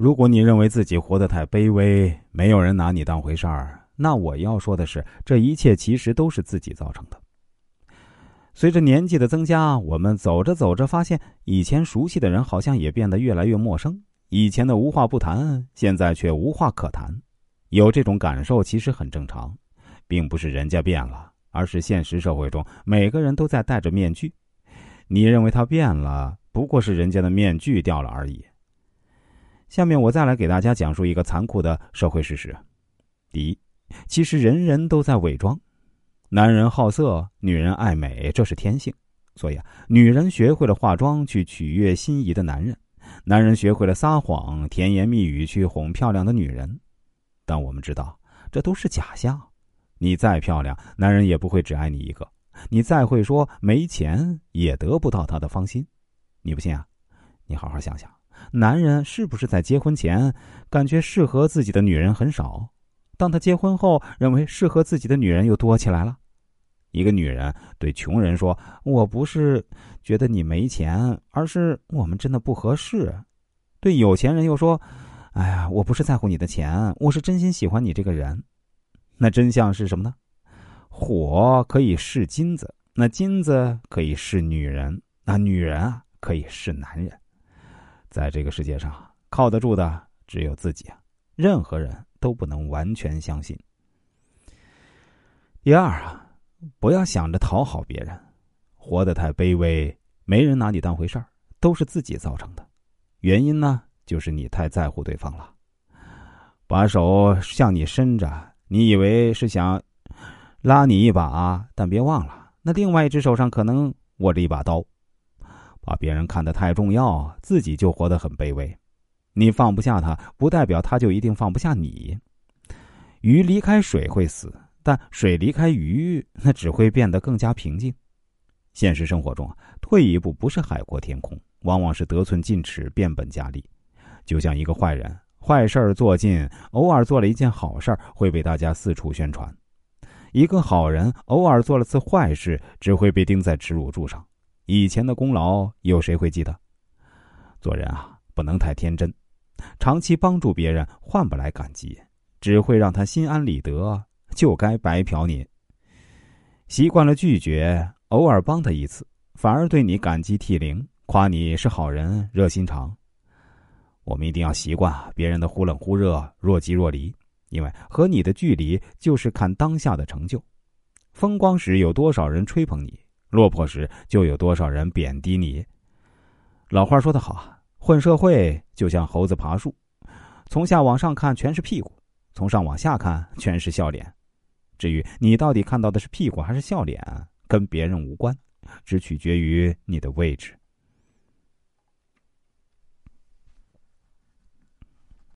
如果你认为自己活得太卑微，没有人拿你当回事儿，那我要说的是，这一切其实都是自己造成的。随着年纪的增加，我们走着走着，发现以前熟悉的人好像也变得越来越陌生。以前的无话不谈，现在却无话可谈。有这种感受其实很正常，并不是人家变了，而是现实社会中每个人都在戴着面具。你认为他变了，不过是人家的面具掉了而已。下面我再来给大家讲述一个残酷的社会事实：第一，其实人人都在伪装。男人好色，女人爱美，这是天性。所以啊，女人学会了化妆去取悦心仪的男人，男人学会了撒谎、甜言蜜语去哄漂亮的女人。但我们知道，这都是假象。你再漂亮，男人也不会只爱你一个；你再会说，没钱也得不到他的芳心。你不信啊？你好好想想。男人是不是在结婚前感觉适合自己的女人很少？当他结婚后，认为适合自己的女人又多起来了。一个女人对穷人说：“我不是觉得你没钱，而是我们真的不合适。”对有钱人又说：“哎呀，我不是在乎你的钱，我是真心喜欢你这个人。”那真相是什么呢？火可以试金子，那金子可以试女人，那女人啊可以试男人。在这个世界上，靠得住的只有自己啊！任何人都不能完全相信。第二啊，不要想着讨好别人，活得太卑微，没人拿你当回事儿，都是自己造成的。原因呢，就是你太在乎对方了，把手向你伸着，你以为是想拉你一把，但别忘了，那另外一只手上可能握着一把刀。把别人看得太重要，自己就活得很卑微。你放不下他，不代表他就一定放不下你。鱼离开水会死，但水离开鱼，那只会变得更加平静。现实生活中，退一步不是海阔天空，往往是得寸进尺、变本加厉。就像一个坏人，坏事做尽，偶尔做了一件好事，会被大家四处宣传；一个好人，偶尔做了次坏事，只会被钉在耻辱柱上。以前的功劳有谁会记得？做人啊，不能太天真，长期帮助别人换不来感激，只会让他心安理得，就该白嫖你。习惯了拒绝，偶尔帮他一次，反而对你感激涕零，夸你是好人、热心肠。我们一定要习惯别人的忽冷忽热、若即若离，因为和你的距离就是看当下的成就。风光时有多少人吹捧你？落魄时，就有多少人贬低你。老话说得好啊，混社会就像猴子爬树，从下往上看全是屁股，从上往下看全是笑脸。至于你到底看到的是屁股还是笑脸，跟别人无关，只取决于你的位置。